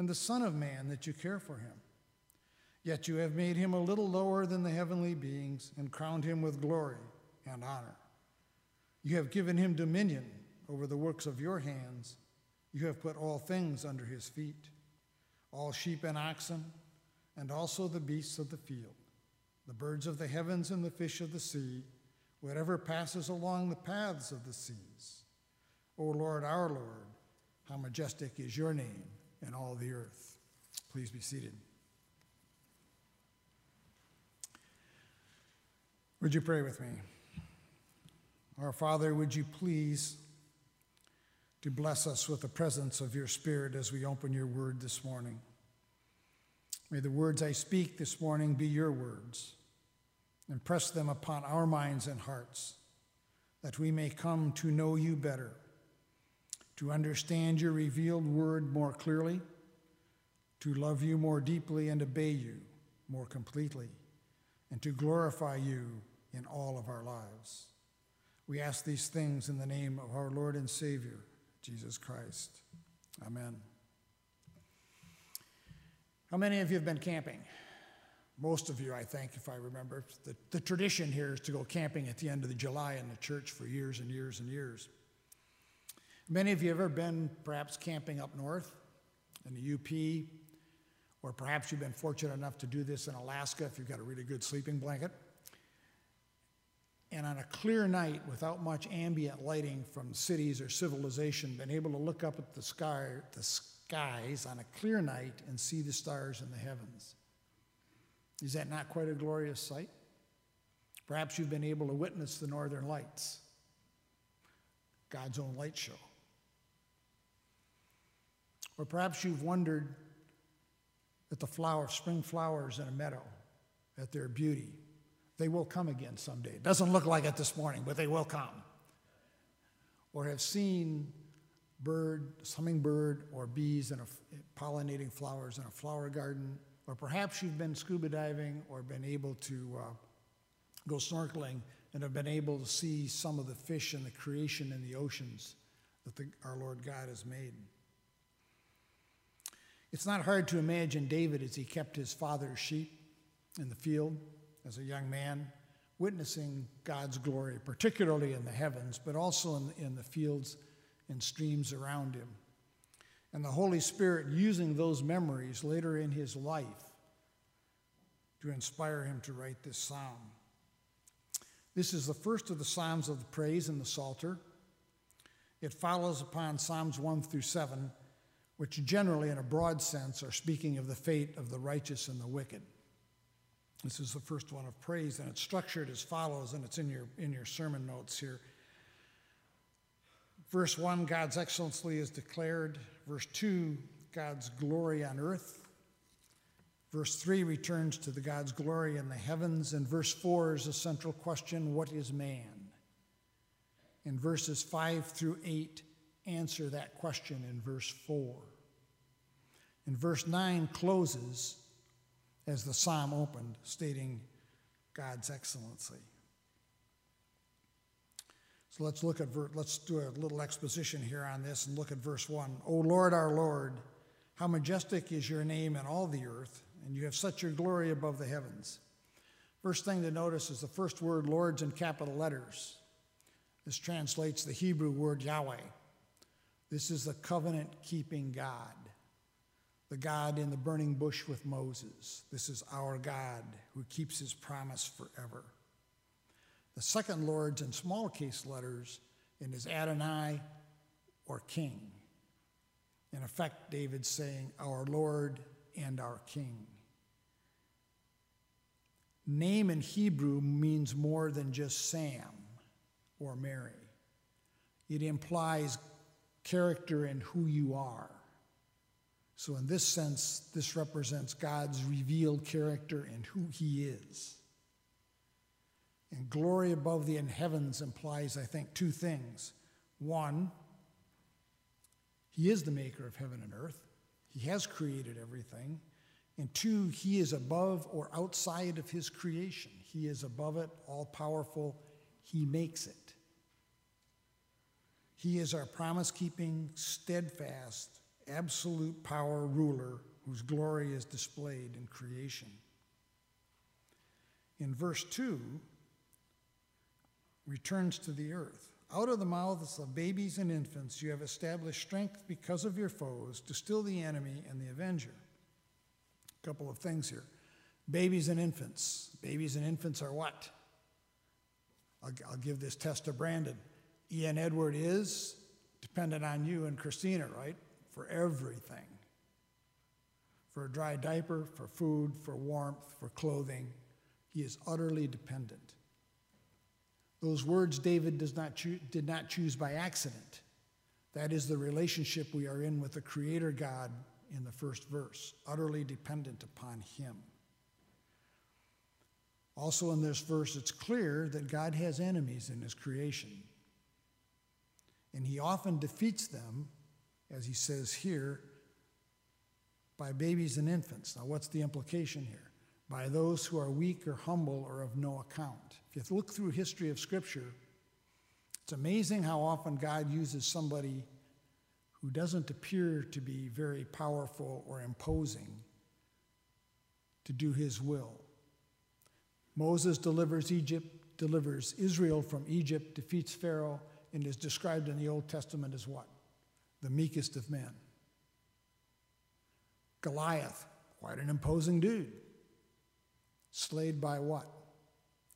and the Son of Man that you care for him? Yet you have made him a little lower than the heavenly beings and crowned him with glory and honor. You have given him dominion over the works of your hands. You have put all things under his feet all sheep and oxen, and also the beasts of the field, the birds of the heavens and the fish of the sea, whatever passes along the paths of the seas. O Lord, our Lord, how majestic is your name in all the earth. Please be seated. Would you pray with me? Our Father, would you please to bless us with the presence of your Spirit as we open your word this morning. May the words I speak this morning be your words. Impress them upon our minds and hearts that we may come to know you better, to understand your revealed word more clearly, to love you more deeply and obey you more completely, and to glorify you in all of our lives. We ask these things in the name of our Lord and Savior, Jesus Christ. Amen. How many of you have been camping? Most of you, I think, if I remember. The, the tradition here is to go camping at the end of the July in the church for years and years and years. Many of you have ever been perhaps camping up north in the UP, or perhaps you've been fortunate enough to do this in Alaska if you've got a really good sleeping blanket. And on a clear night, without much ambient lighting from cities or civilization, been able to look up at the sky, the skies on a clear night and see the stars in the heavens. Is that not quite a glorious sight? Perhaps you've been able to witness the northern lights, God's own light show. Or perhaps you've wondered at the flower, spring flowers in a meadow, at their beauty. They will come again someday. It doesn't look like it this morning, but they will come. Or have seen bird, hummingbird, or bees in a, pollinating flowers in a flower garden. Or perhaps you've been scuba diving or been able to uh, go snorkeling and have been able to see some of the fish and the creation in the oceans that the, our Lord God has made. It's not hard to imagine David as he kept his father's sheep in the field as a young man, witnessing God's glory, particularly in the heavens, but also in, in the fields and streams around him. And the Holy Spirit using those memories later in his life to inspire him to write this psalm. This is the first of the Psalms of the praise in the Psalter. It follows upon Psalms 1 through 7 which generally, in a broad sense, are speaking of the fate of the righteous and the wicked. This is the first one of praise, and it's structured as follows, and it's in your, in your sermon notes here. Verse 1, God's excellency is declared. Verse 2, God's glory on earth. Verse 3 returns to the God's glory in the heavens. And verse 4 is a central question what is man? In verses 5 through 8, answer that question in verse 4. And verse 9 closes as the psalm opened, stating God's excellency. So let's look at let's do a little exposition here on this and look at verse 1. O Lord our Lord, how majestic is your name in all the earth, and you have set your glory above the heavens. First thing to notice is the first word Lord's in capital letters. This translates the Hebrew word Yahweh. This is the covenant keeping God, the God in the burning bush with Moses. This is our God who keeps his promise forever. The second Lord's in small case letters in his Adonai or King. In effect, David's saying, Our Lord and our King. Name in Hebrew means more than just Sam or Mary. It implies character and who you are. So, in this sense, this represents God's revealed character and who He is. And glory above the in heavens implies, I think, two things. One, He is the maker of heaven and earth, He has created everything. And two, He is above or outside of His creation. He is above it, all powerful. He makes it. He is our promise keeping, steadfast, absolute power ruler whose glory is displayed in creation. In verse 2, returns to the earth. Out of the mouths of babies and infants you have established strength because of your foes to still the enemy and the avenger. A couple of things here. Babies and infants. Babies and infants are what? I'll, I'll give this test to Brandon. Ian Edward is dependent on you and Christina, right? For everything for a dry diaper, for food, for warmth, for clothing. He is utterly dependent. Those words David does not choo- did not choose by accident. That is the relationship we are in with the Creator God in the first verse, utterly dependent upon Him. Also, in this verse, it's clear that God has enemies in His creation, and He often defeats them as he says here, by babies and infants. Now, what's the implication here? By those who are weak or humble or of no account. If you look through history of Scripture, it's amazing how often God uses somebody who doesn't appear to be very powerful or imposing to do his will. Moses delivers Egypt, delivers Israel from Egypt, defeats Pharaoh, and is described in the Old Testament as what? The meekest of men. Goliath, quite an imposing dude, slayed by what?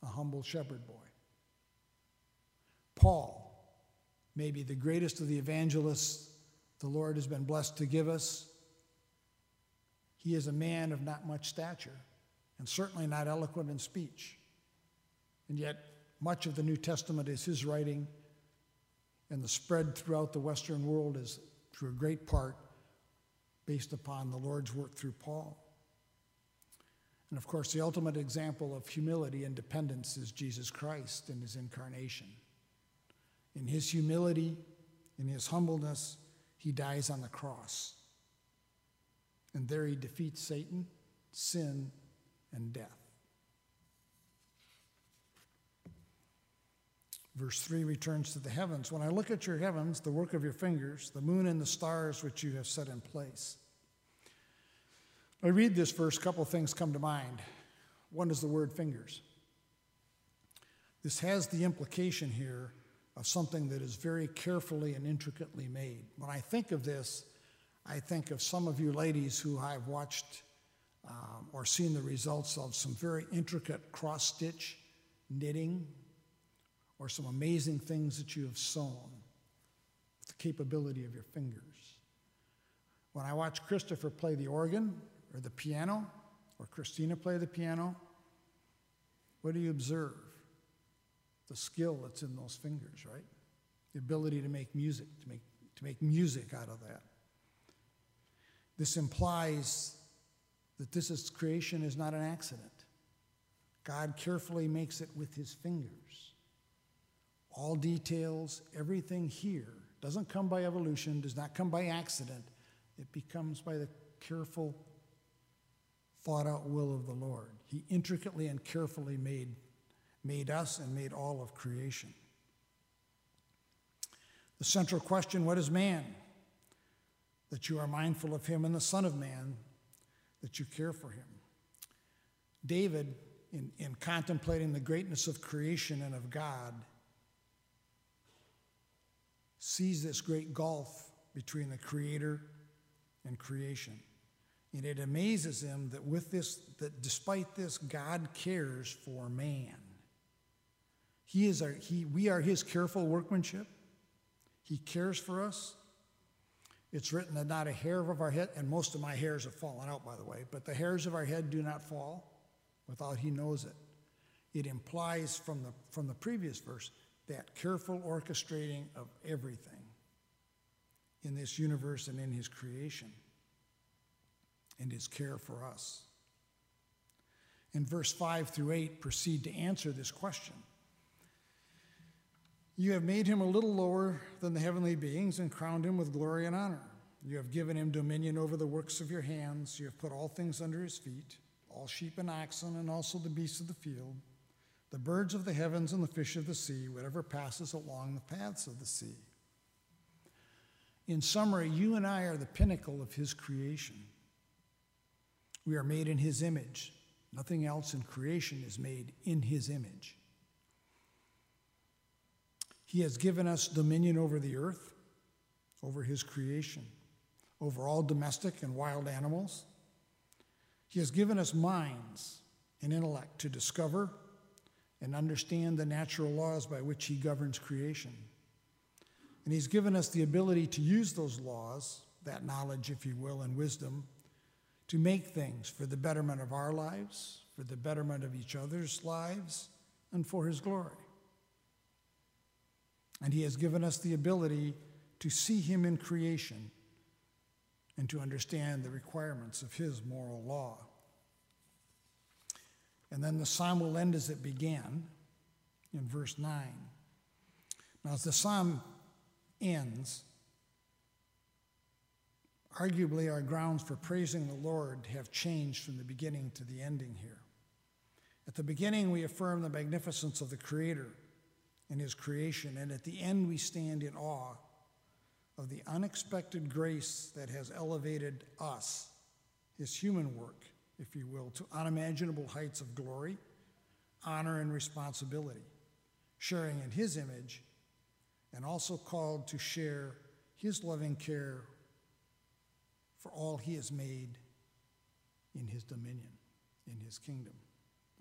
A humble shepherd boy. Paul, maybe the greatest of the evangelists the Lord has been blessed to give us. He is a man of not much stature and certainly not eloquent in speech. And yet, much of the New Testament is his writing and the spread throughout the Western world is, through a great part, based upon the Lord's work through Paul. And of course, the ultimate example of humility and dependence is Jesus Christ in his incarnation. In his humility, in his humbleness, he dies on the cross. And there he defeats Satan, sin, and death. Verse 3 returns to the heavens. When I look at your heavens, the work of your fingers, the moon and the stars which you have set in place. I read this verse, a couple of things come to mind. One is the word fingers. This has the implication here of something that is very carefully and intricately made. When I think of this, I think of some of you ladies who I've watched um, or seen the results of some very intricate cross stitch knitting or some amazing things that you have sown with the capability of your fingers. When I watch Christopher play the organ or the piano, or Christina play the piano, what do you observe? The skill that's in those fingers, right? The ability to make music, to make, to make music out of that. This implies that this is, creation is not an accident. God carefully makes it with his fingers all details, everything here doesn't come by evolution, does not come by accident. It becomes by the careful, thought out will of the Lord. He intricately and carefully made, made us and made all of creation. The central question what is man? That you are mindful of him, and the Son of Man, that you care for him. David, in, in contemplating the greatness of creation and of God, sees this great gulf between the creator and creation. And it amazes him that with this, that despite this, God cares for man. He is our, he, we are his careful workmanship. He cares for us. It's written that not a hair of our head, and most of my hairs have fallen out, by the way, but the hairs of our head do not fall without he knows it. It implies from the, from the previous verse that careful orchestrating of everything in this universe and in his creation. and his care for us. In verse 5 through 8, proceed to answer this question. You have made him a little lower than the heavenly beings and crowned him with glory and honor. You have given him dominion over the works of your hands. You have put all things under his feet, all sheep and oxen, and also the beasts of the field, the birds of the heavens and the fish of the sea, whatever passes along the paths of the sea. In summary, you and I are the pinnacle of his creation. We are made in his image. Nothing else in creation is made in his image. He has given us dominion over the earth, over his creation, over all domestic and wild animals. He has given us minds and intellect to discover and understand the natural laws by which he governs creation. And he's given us the ability to use those laws, that knowledge, if you will, and wisdom, to make things for the betterment of our lives, for the betterment of each other's lives, and for his glory. And He has given us the ability to see Him in creation and to understand the requirements of His moral law. And then the psalm will end as it began in verse 9. Now, as the psalm ends, arguably our grounds for praising the Lord have changed from the beginning to the ending here. At the beginning, we affirm the magnificence of the Creator in his creation. And at the end, we stand in awe of the unexpected grace that has elevated us, his human work, if you will, to unimaginable heights of glory, honor, and responsibility, sharing in his image, and also called to share his loving care for all he has made in his dominion, in his kingdom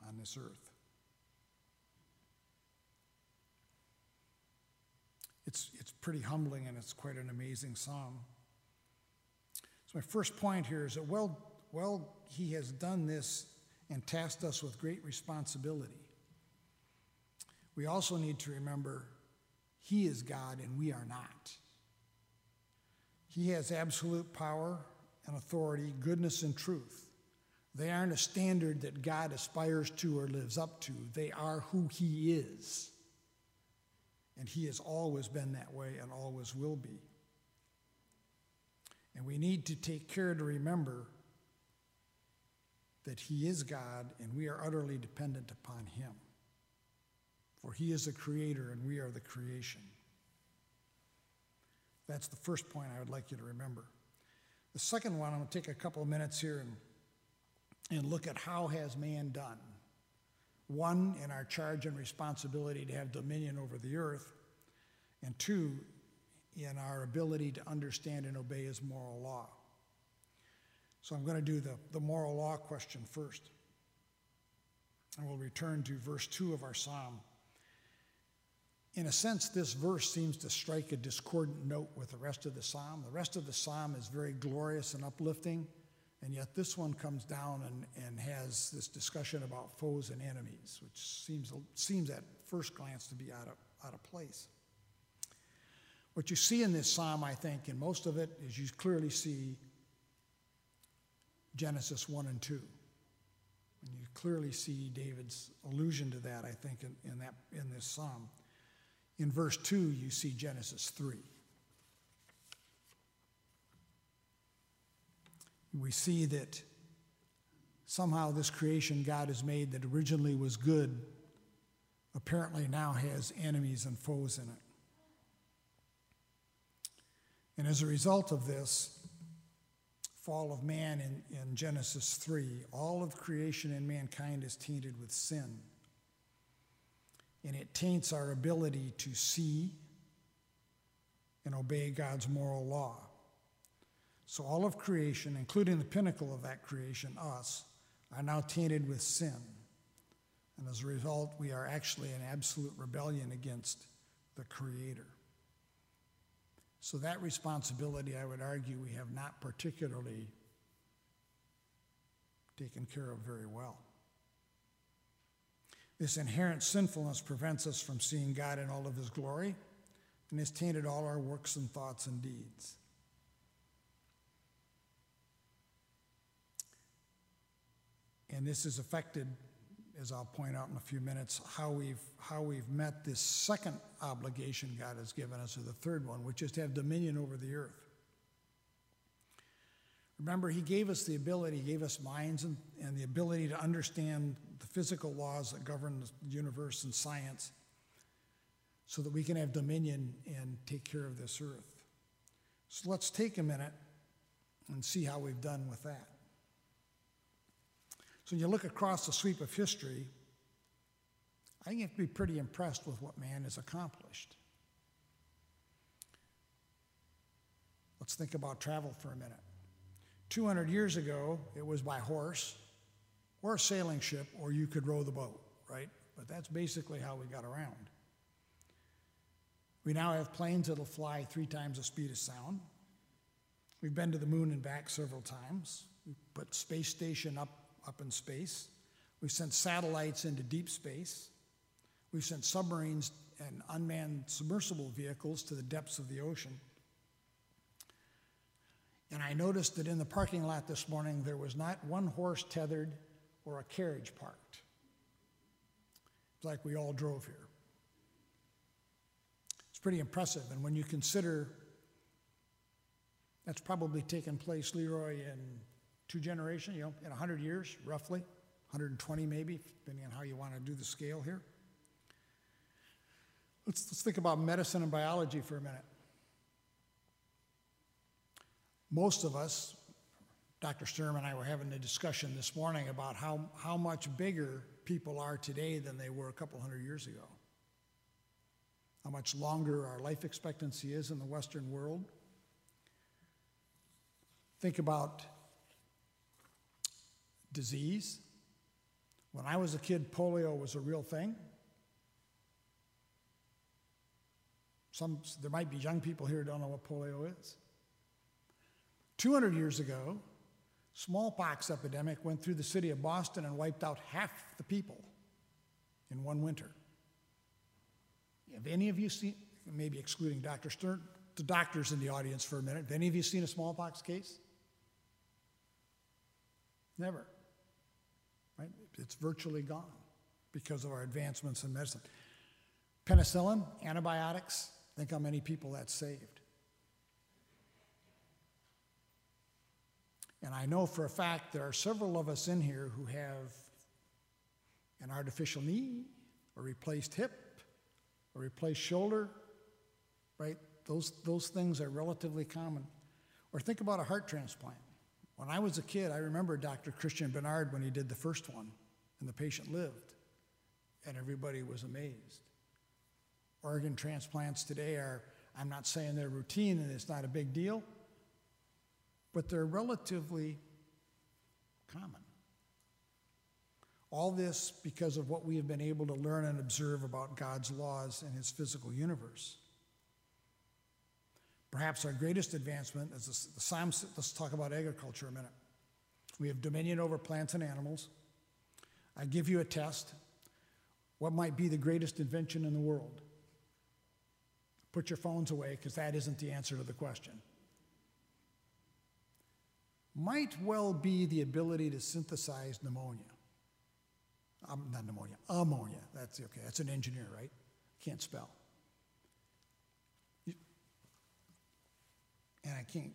on this earth. it's, it's pretty humbling and it's quite an amazing psalm. So, my first point here is that, well, well, he has done this and tasked us with great responsibility. We also need to remember he is God and we are not. He has absolute power and authority, goodness and truth. They aren't a standard that God aspires to or lives up to, they are who he is. And He has always been that way and always will be. And we need to take care to remember that He is God and we are utterly dependent upon Him. For He is the Creator and we are the creation. That's the first point I would like you to remember. The second one, I'm going to take a couple of minutes here and, and look at how has man done. One, in our charge and responsibility to have dominion over the earth, and two, in our ability to understand and obey his moral law. So I'm going to do the, the moral law question first. And we'll return to verse 2 of our psalm. In a sense, this verse seems to strike a discordant note with the rest of the psalm. The rest of the psalm is very glorious and uplifting. And yet this one comes down and, and has this discussion about foes and enemies, which seems, seems at first glance to be out of, out of place. What you see in this psalm, I think, in most of it, is you clearly see Genesis 1 and 2. And you clearly see David's allusion to that, I think, in, in, that, in this psalm. In verse 2, you see Genesis 3. we see that somehow this creation God has made that originally was good apparently now has enemies and foes in it. And as a result of this fall of man in, in Genesis 3, all of creation and mankind is tainted with sin. And it taints our ability to see and obey God's moral law. So all of creation, including the pinnacle of that creation, us, are now tainted with sin. And as a result, we are actually in absolute rebellion against the Creator. So that responsibility, I would argue, we have not particularly taken care of very well. This inherent sinfulness prevents us from seeing God in all of his glory and has tainted all our works and thoughts and deeds. and this has affected, as I'll point out in a few minutes, how we've, how we've met this second obligation God has given us, or the third one, which is to have dominion over the earth. Remember, He gave us the ability, He gave us minds and, and the ability to understand the physical laws that govern the universe and science so that we can have dominion and take care of this earth. So let's take a minute and see how we've done with that. So when you look across the sweep of history, I think you have to be pretty impressed with what man has accomplished. Let's think about travel for a minute. 200 years ago, it was by horse or a sailing ship, or you could row the boat, right? But that's basically how we got around. We now have planes that'll fly three times the speed of sound. We've been to the moon and back several times. We put space station up, up in space. We've sent satellites into deep space. We've sent submarines and unmanned submersible vehicles to the depths of the ocean. And I noticed that in the parking lot this morning, there was not one horse tethered or a carriage parked. It's like we all drove here. It's pretty impressive. And when you consider that's probably taken place, Leroy, in two generations, you know, in 100 years, roughly, 120 maybe, depending on how you want to do the scale here. Let's, let's think about medicine and biology for a minute. Most of us, Dr. Sturm and I were having a discussion this morning about how, how much bigger people are today than they were a couple hundred years ago. How much longer our life expectancy is in the Western world. Think about disease. When I was a kid, polio was a real thing. Some, there might be young people here who don't know what polio is. 200 years ago, smallpox epidemic went through the city of Boston and wiped out half the people in one winter. Have any of you seen, maybe excluding Dr. Stern, the doctors in the audience for a minute, have any of you seen a smallpox case? Never. It's virtually gone because of our advancements in medicine. Penicillin, antibiotics, think how many people that saved. And I know for a fact there are several of us in here who have an artificial knee, a replaced hip, a replaced shoulder, right? Those, those things are relatively common. Or think about a heart transplant. When I was a kid, I remember Dr. Christian Barnard when he did the first one, and the patient lived, and everybody was amazed. Organ transplants today are, I'm not saying they're routine and it's not a big deal, but they're relatively common. All this because of what we have been able to learn and observe about God's laws and his physical universe. Perhaps our greatest advancement is the Psalms. Let's talk about agriculture a minute. We have dominion over plants and animals. I give you a test. What might be the greatest invention in the world? Put your phones away because that isn't the answer to the question might well be the ability to synthesize pneumonia. Um, not pneumonia, ammonia. That's okay. That's an engineer, right? Can't spell. And I can't.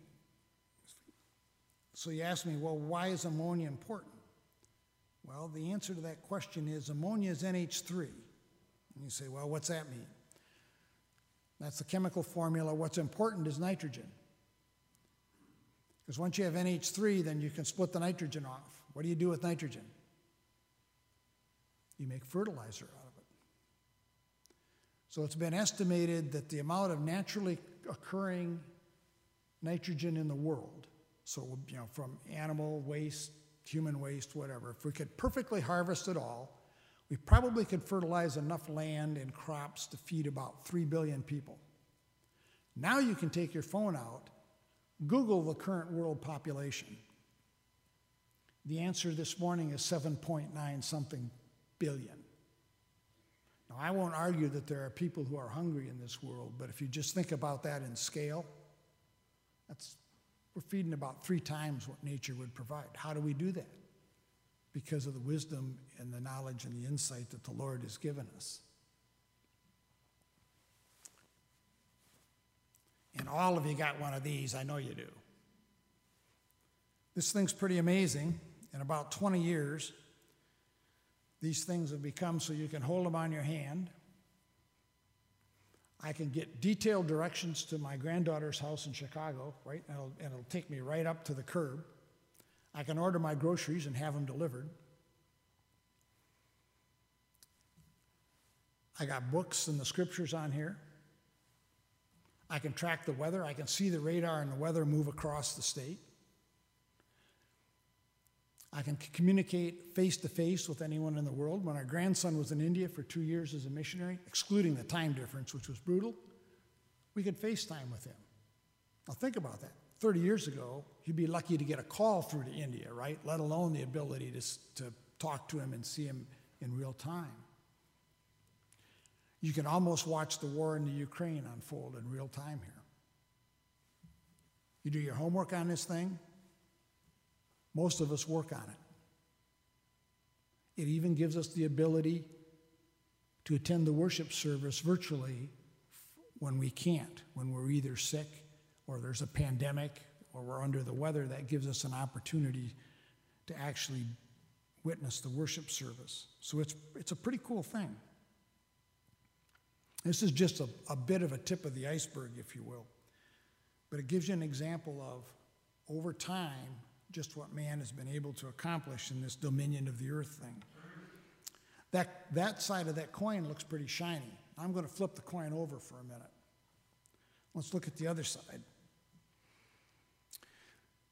So you ask me, well, why is ammonia important? Well, the answer to that question is ammonia is NH3. And you say, well, what's that mean? That's the chemical formula. What's important is nitrogen. Because once you have NH3, then you can split the nitrogen off. What do you do with nitrogen? You make fertilizer out of it. So it's been estimated that the amount of naturally occurring nitrogen in the world, so you know, from animal waste, human waste, whatever, if we could perfectly harvest it all, we probably could fertilize enough land and crops to feed about 3 billion people. Now you can take your phone out Google the current world population. The answer this morning is 7.9 something billion. Now, I won't argue that there are people who are hungry in this world, but if you just think about that in scale, that's, we're feeding about three times what nature would provide. How do we do that? because of the wisdom and the knowledge and the insight that the Lord has given us. And all of you got one of these, I know you do. This thing's pretty amazing. In about 20 years, these things have become so you can hold them on your hand. I can get detailed directions to my granddaughter's house in Chicago, right? And it'll, and it'll take me right up to the curb. I can order my groceries and have them delivered. I got books and the scriptures on here. I can track the weather. I can see the radar and the weather move across the state. I can communicate face to face with anyone in the world. When our grandson was in India for two years as a missionary, excluding the time difference, which was brutal, we could FaceTime with him. Now, think about that. 30 years ago, you'd be lucky to get a call through to India, right? Let alone the ability to, to talk to him and see him in real time. You can almost watch the war in the Ukraine unfold in real time here. You do your homework on this thing, most of us work on it. It even gives us the ability to attend the worship service virtually when we can't, when we're either sick or there's a pandemic or we're under the weather. That gives us an opportunity to actually witness the worship service. So it's, it's a pretty cool thing. This is just a, a bit of a tip of the iceberg, if you will. But it gives you an example of, over time, just what man has been able to accomplish in this dominion of the earth thing. That, that side of that coin looks pretty shiny. I'm going to flip the coin over for a minute. Let's look at the other side.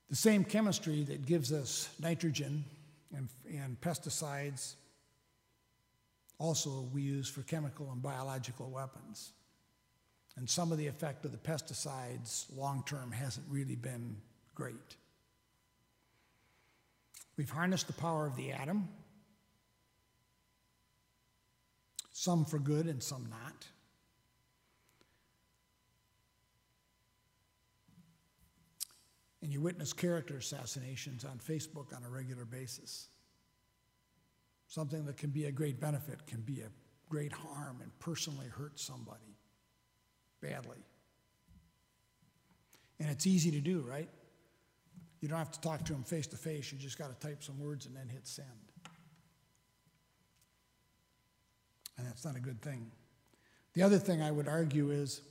The same chemistry that gives us nitrogen and, and pesticides also we use for chemical and biological weapons. And some of the effect of the pesticides long term hasn't really been great. We've harnessed the power of the atom, some for good and some not. And you witness character assassinations on Facebook on a regular basis. Something that can be a great benefit can be a great harm and personally hurt somebody badly. And it's easy to do, right? You don't have to talk to them face to face. You just got to type some words and then hit send. And that's not a good thing. The other thing I would argue is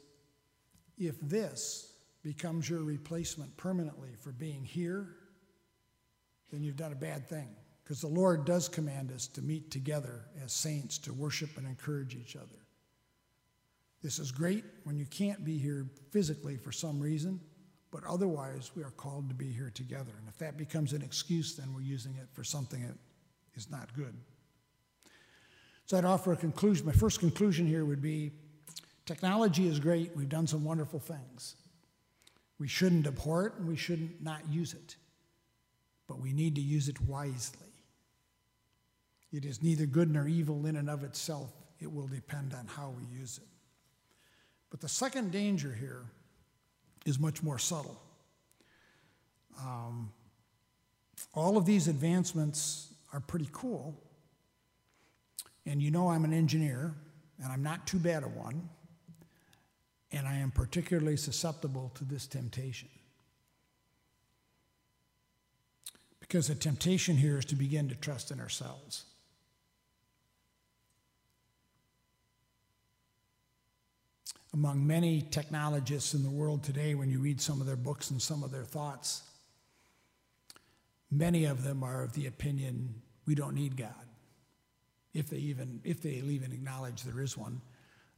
if this becomes your replacement permanently for being here, then you've done a bad thing. Because the Lord does command us to meet together as saints to worship and encourage each other. This is great when you can't be here physically for some reason. But otherwise, we are called to be here together. And if that becomes an excuse, then we're using it for something that is not good. So I'd offer a conclusion. My first conclusion here would be technology is great. We've done some wonderful things. We shouldn't abhor it and we shouldn't not use it. But we need to use it wisely. It is neither good nor evil in and of itself. It will depend on how we use it. But the second danger here is much more subtle. Um, all of these advancements are pretty cool. And you know I'm an engineer, and I'm not too bad at one, and I am particularly susceptible to this temptation. Because the temptation here is to begin to trust in ourselves. Among many technologists in the world today, when you read some of their books and some of their thoughts, many of them are of the opinion we don't need God. If they even, if they even acknowledge there is one,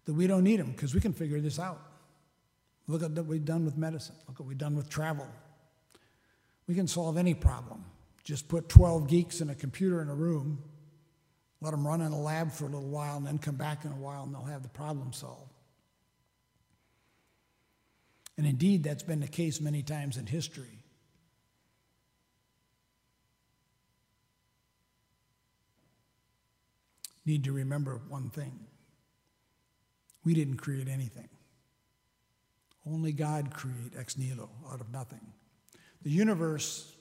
that we don't need him because we can figure this out. Look at what we've done with medicine. Look at what we've done with travel. We can solve any problem. Just put 12 geeks in a computer in a room, let them run in a lab for a little while, and then come back in a while and they'll have the problem solved. And indeed, that's been the case many times in history. Need to remember one thing we didn't create anything. Only God created ex nihilo, out of nothing. The universe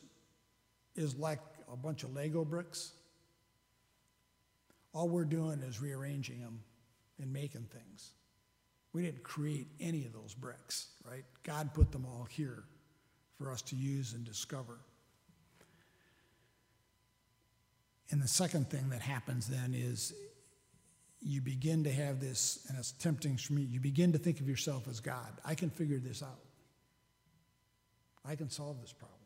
is like a bunch of Lego bricks. All we're doing is rearranging them and making things. We didn't create any of those bricks, right? God put them all here for us to use and discover. And the second thing that happens then is you begin to have this, and it's tempting for me, you begin to think of yourself as God. I can figure this out. I can solve this problem.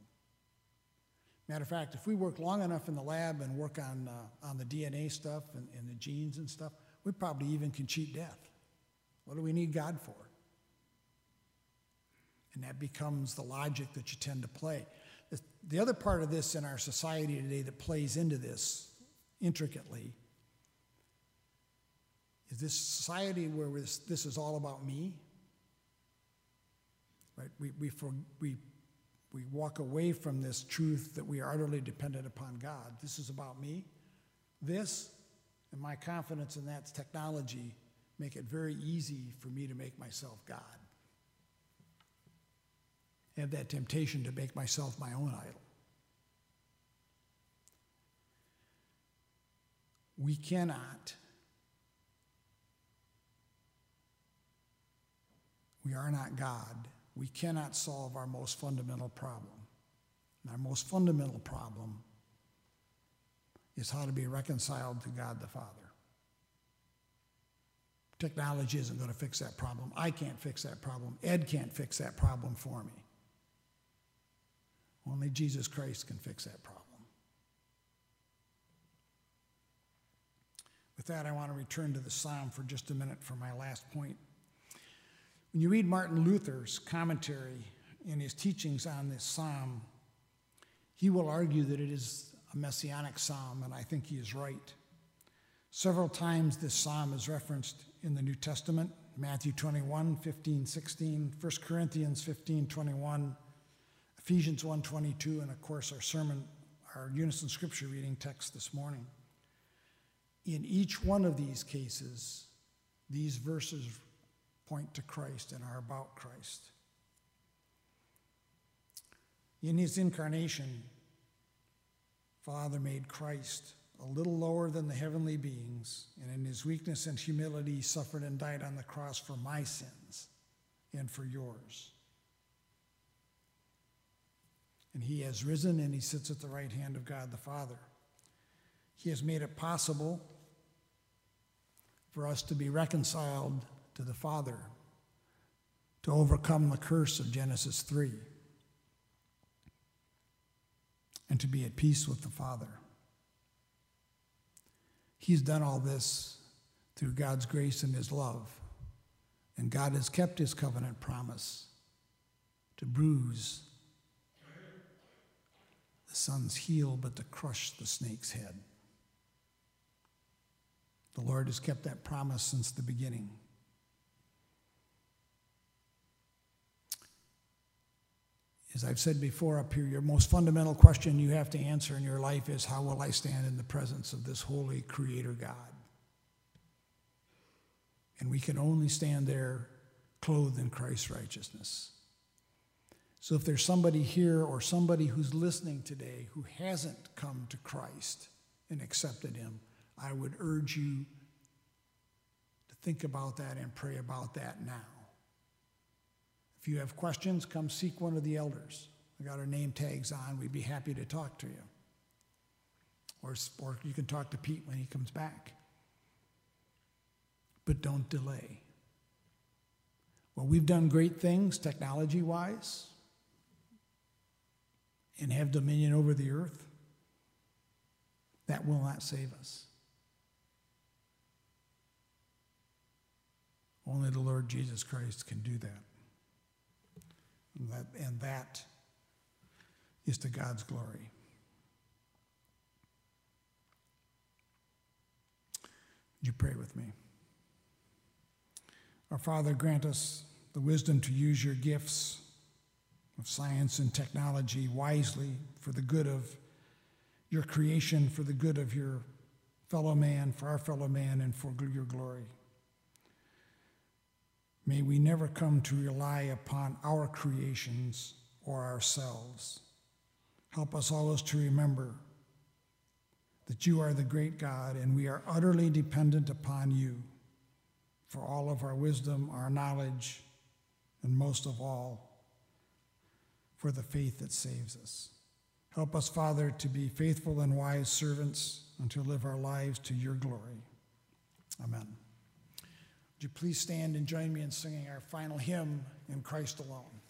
Matter of fact, if we work long enough in the lab and work on, uh, on the DNA stuff and, and the genes and stuff, we probably even can cheat death. What do we need God for? And that becomes the logic that you tend to play. The other part of this in our society today that plays into this intricately is this society where this, this is all about me. Right? We, we, for, we, we walk away from this truth that we are utterly dependent upon God. This is about me. This and my confidence in that technology make it very easy for me to make myself God. have that temptation to make myself my own idol. We cannot, we are not God. We cannot solve our most fundamental problem. And our most fundamental problem is how to be reconciled to God the Father. Technology isn't going to fix that problem. I can't fix that problem. Ed can't fix that problem for me. Only Jesus Christ can fix that problem. With that, I want to return to the psalm for just a minute for my last point. When you read Martin Luther's commentary in his teachings on this psalm, he will argue that it is a messianic psalm, and I think he is right. Several times this psalm is referenced in the New Testament Matthew 21, 15, 16, 1 Corinthians 15, 21, Ephesians 1, 22, and of course our sermon, our unison scripture reading text this morning. In each one of these cases, these verses point to Christ and are about Christ. In his incarnation, Father made Christ a little lower than the heavenly beings, and in his weakness and humility, he suffered and died on the cross for my sins and for yours. And he has risen and he sits at the right hand of God the Father. He has made it possible for us to be reconciled to the Father, to overcome the curse of Genesis 3, and to be at peace with the Father. He's done all this through God's grace and His love. And God has kept His covenant promise to bruise the son's heel, but to crush the snake's head. The Lord has kept that promise since the beginning. As I've said before up here, your most fundamental question you have to answer in your life is how will I stand in the presence of this holy Creator God? And we can only stand there clothed in Christ's righteousness. So if there's somebody here or somebody who's listening today who hasn't come to Christ and accepted Him, I would urge you to think about that and pray about that now. If you have questions, come seek one of the elders. We got our name tags on. We'd be happy to talk to you. Or, or you can talk to Pete when he comes back. But don't delay. Well, we've done great things technology wise and have dominion over the earth. That will not save us. Only the Lord Jesus Christ can do that. And that, and that is to God's glory. Would you pray with me? Our Father, grant us the wisdom to use your gifts of science and technology wisely for the good of your creation, for the good of your fellow man, for our fellow man, and for your glory. May we never come to rely upon our creations or ourselves. Help us always to remember that you are the great God and we are utterly dependent upon you for all of our wisdom, our knowledge, and most of all, for the faith that saves us. Help us, Father, to be faithful and wise servants and to live our lives to your glory. Amen. Would you please stand and join me in singing our final hymn, In Christ Alone?